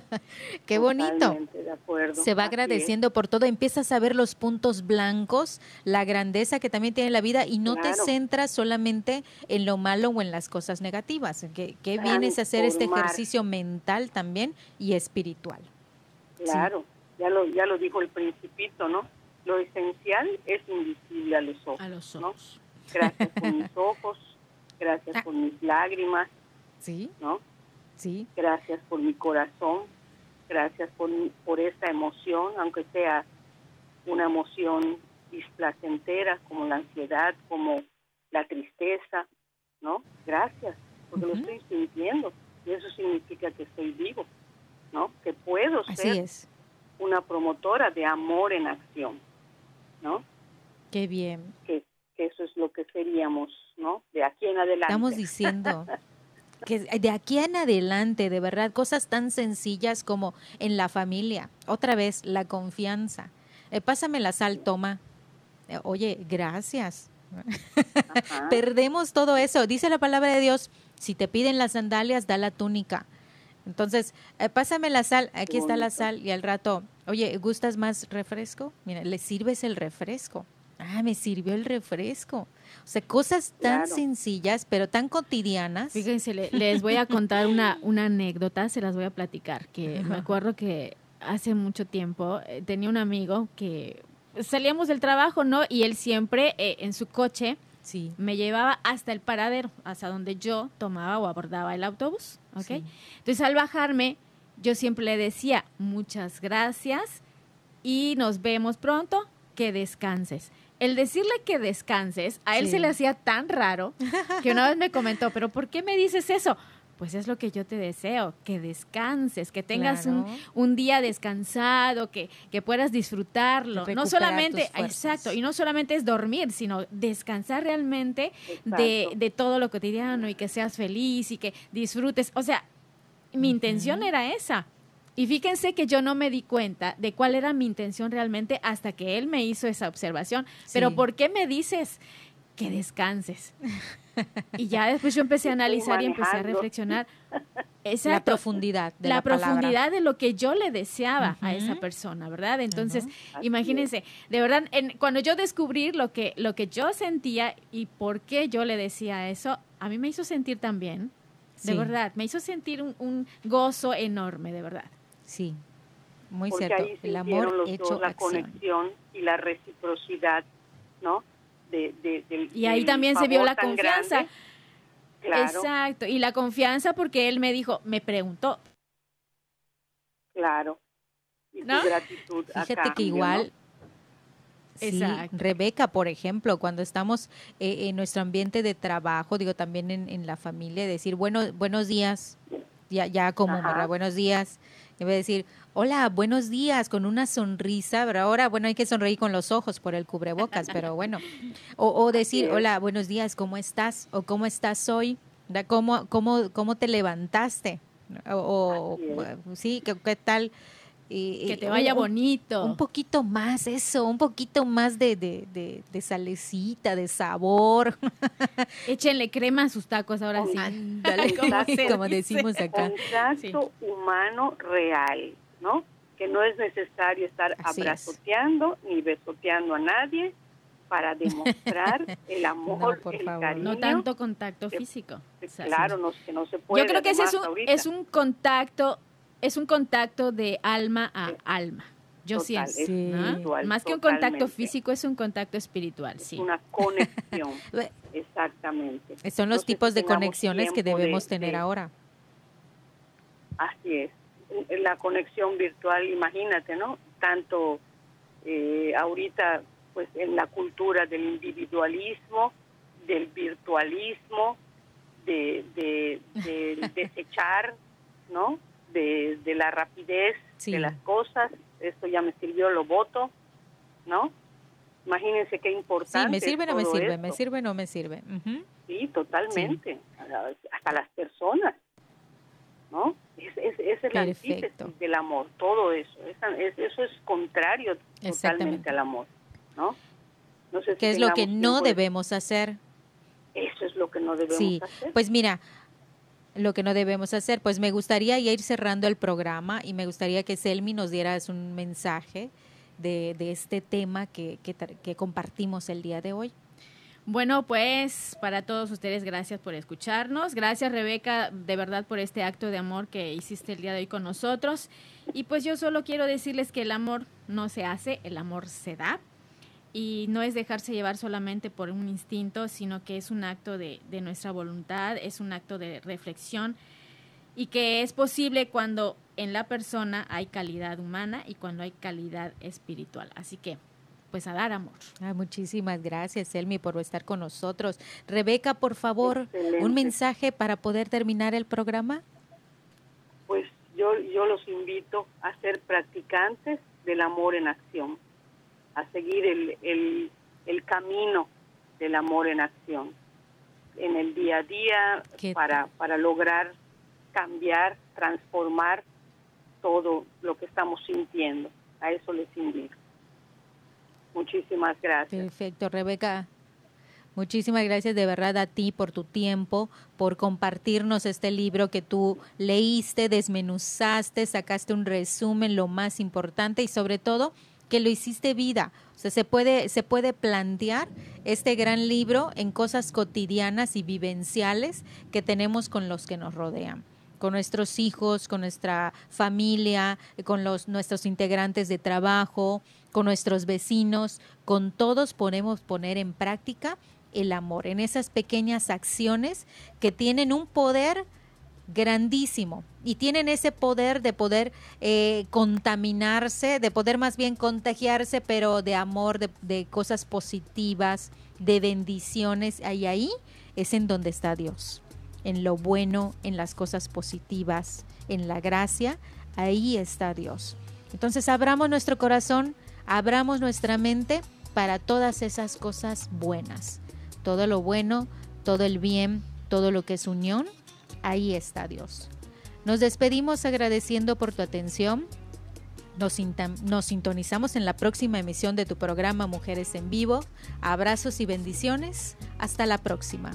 Qué bonito. Se va agradeciendo por todo, empiezas a ver los puntos blancos, la grandeza que también tiene la vida y no te centras solamente en lo malo o en las cosas negativas. Que, que vienes a hacer este ejercicio mental también y espiritual. Claro, ya, lo, ya lo dijo el principito, ¿no? Lo esencial es invisible a los ojos. A los ojos. Gracias por mis ojos, gracias ah. por mis lágrimas. Sí. ¿No? Sí. Gracias por mi corazón, gracias por, por esta emoción, aunque sea una emoción displacentera como la ansiedad, como la tristeza, ¿no? Gracias, porque lo estoy sintiendo y eso significa que estoy vivo, ¿no? Que puedo Así ser es. una promotora de amor en acción. ¿No? Qué bien. Que, eso es lo que seríamos, ¿no? De aquí en adelante. Estamos diciendo que de aquí en adelante, de verdad, cosas tan sencillas como en la familia. Otra vez, la confianza. Eh, pásame la sal, toma. Eh, oye, gracias. Perdemos todo eso. Dice la palabra de Dios, si te piden las sandalias, da la túnica. Entonces, eh, pásame la sal, aquí está la sal y al rato, oye, ¿gustas más refresco? Mira, ¿le sirves el refresco? Ah, me sirvió el refresco. O sea, cosas tan sencillas, pero tan cotidianas. Fíjense, les voy a contar una, una anécdota, se las voy a platicar, que me acuerdo que hace mucho tiempo eh, tenía un amigo que salíamos del trabajo, ¿no? Y él siempre eh, en su coche sí. me llevaba hasta el paradero, hasta donde yo tomaba o abordaba el autobús. ¿ok? Entonces al bajarme, yo siempre le decía, muchas gracias y nos vemos pronto, que descanses. El decirle que descanses, a él se le hacía tan raro que una vez me comentó, pero ¿por qué me dices eso? pues es lo que yo te deseo, que descanses, que tengas un, un, día descansado, que, que puedas disfrutarlo. No solamente, exacto, y no solamente es dormir, sino descansar realmente de, de, todo lo cotidiano y que seas feliz y que disfrutes. O sea, mi intención era esa. Y fíjense que yo no me di cuenta de cuál era mi intención realmente hasta que él me hizo esa observación. Pero ¿por qué me dices que descanses? Y ya después yo empecé a analizar y empecé a reflexionar. La profundidad de la, profundidad de lo que yo le deseaba a esa persona, ¿verdad? Entonces, imagínense, de verdad, en, cuando yo descubrí lo que, lo que yo sentía y por qué yo le decía eso, a mí me hizo sentir también, de verdad, me hizo sentir un, gozo enorme, de verdad. Sí, muy cierto. El amor hecho la conexión y la reciprocidad, ¿no? y ahí también se vio la confianza. Exacto, y la confianza porque él me dijo, me preguntó. Claro. Y gratitud Fíjate que igual, Rebeca, por ejemplo, cuando estamos eh, en nuestro ambiente de trabajo, digo también en, la familia, decir bueno, buenos días, ya, ya como, Buenos días. Debe decir, hola, buenos días, con una sonrisa, pero ahora, bueno, hay que sonreír con los ojos por el cubrebocas, pero bueno. O, decir, hola, buenos días, ¿cómo estás? O ¿cómo estás hoy? ¿Cómo, cómo, cómo te levantaste? O, sí, ¿qué, tal? Que te vaya bonito. Un poquito más eso, un poquito más de, de, de, salecita, de sabor. Échenle crema a sus tacos ahora sí. como, decimos acá. Contacto humano real, ¿no? Que no es necesario estar abrazoteando ni besoteando a nadie para demostrar el amor, el cariño. No tanto contacto físico. Claro, no, que no se puede. Yo creo que ese es un, es un contacto es un contacto de alma a alma. Yo siento. Más que un contacto físico, es un contacto espiritual. Sí. Una conexión. Exactamente. Son los tipos de conexiones que debemos tener ahora. Así es. La conexión virtual, imagínate, ¿no? Tanto eh, ahorita, pues en la cultura del individualismo, del virtualismo, de, de, de desechar, ¿no? De, la rapidez de las cosas, esto ya me sirvió, lo voto, ¿no? Imagínense qué importante. Sí, me sirve o no me sirve, me sirve o no me sirve. Sí, totalmente. Hasta las personas, ¿no? Es, es, es el antítesis del amor, todo eso. eso es contrario totalmente al amor, ¿no? no sé ¿Qué es lo que no debemos hacer? Eso es lo que no debemos sí. hacer. Pues mira, lo que no debemos hacer. Pues me gustaría ir cerrando el programa y me gustaría que Selmi nos dieras un mensaje de, este tema que, que, compartimos el día de hoy. Bueno, pues para todos ustedes, gracias por escucharnos. Gracias, Rebeca, de verdad por este acto de amor que hiciste el día de hoy con nosotros. Y pues yo solo quiero decirles que el amor no se hace, el amor se da y no es dejarse llevar solamente por un instinto, sino que es un acto de, nuestra voluntad, es un acto de reflexión y que es posible cuando en la persona hay calidad humana y cuando hay calidad espiritual. Así que, pues a dar amor. muchísimas gracias, Elmi, por estar con nosotros. Rebeca, por favor, un mensaje para poder terminar el programa. Pues yo, yo los invito a ser practicantes del amor en acción a seguir el, el, el camino del amor en acción en el día a día para, para lograr cambiar, transformar todo lo que estamos sintiendo. A eso les invito. Muchísimas gracias. Perfecto, Rebeca. Muchísimas gracias de verdad a ti por tu tiempo, por compartirnos este libro que tú leíste, desmenuzaste, sacaste un resumen, lo más importante y sobre todo que lo hiciste vida. O sea, se puede, se puede plantear este gran libro en cosas cotidianas y vivenciales que tenemos con los que nos rodean con nuestros hijos, con nuestra familia, con los, nuestros integrantes de trabajo, con nuestros vecinos, con todos podemos poner en práctica el amor, en esas pequeñas acciones que tienen un poder grandísimo y tienen ese poder de poder eh, contaminarse, de poder más bien contagiarse, pero de amor, de, cosas positivas, de bendiciones. Y ahí es en donde está Dios. en lo bueno, en las cosas positivas, en la gracia, ahí está Dios. Entonces abramos nuestro corazón, abramos nuestra mente para todas esas cosas buenas. Todo lo bueno, todo el bien, todo lo que es unión, ahí está Dios. Nos despedimos agradeciendo por tu atención. Nos, nos, sintonizamos en la próxima emisión de tu programa Mujeres en Vivo. Abrazos y bendiciones. Hasta la próxima.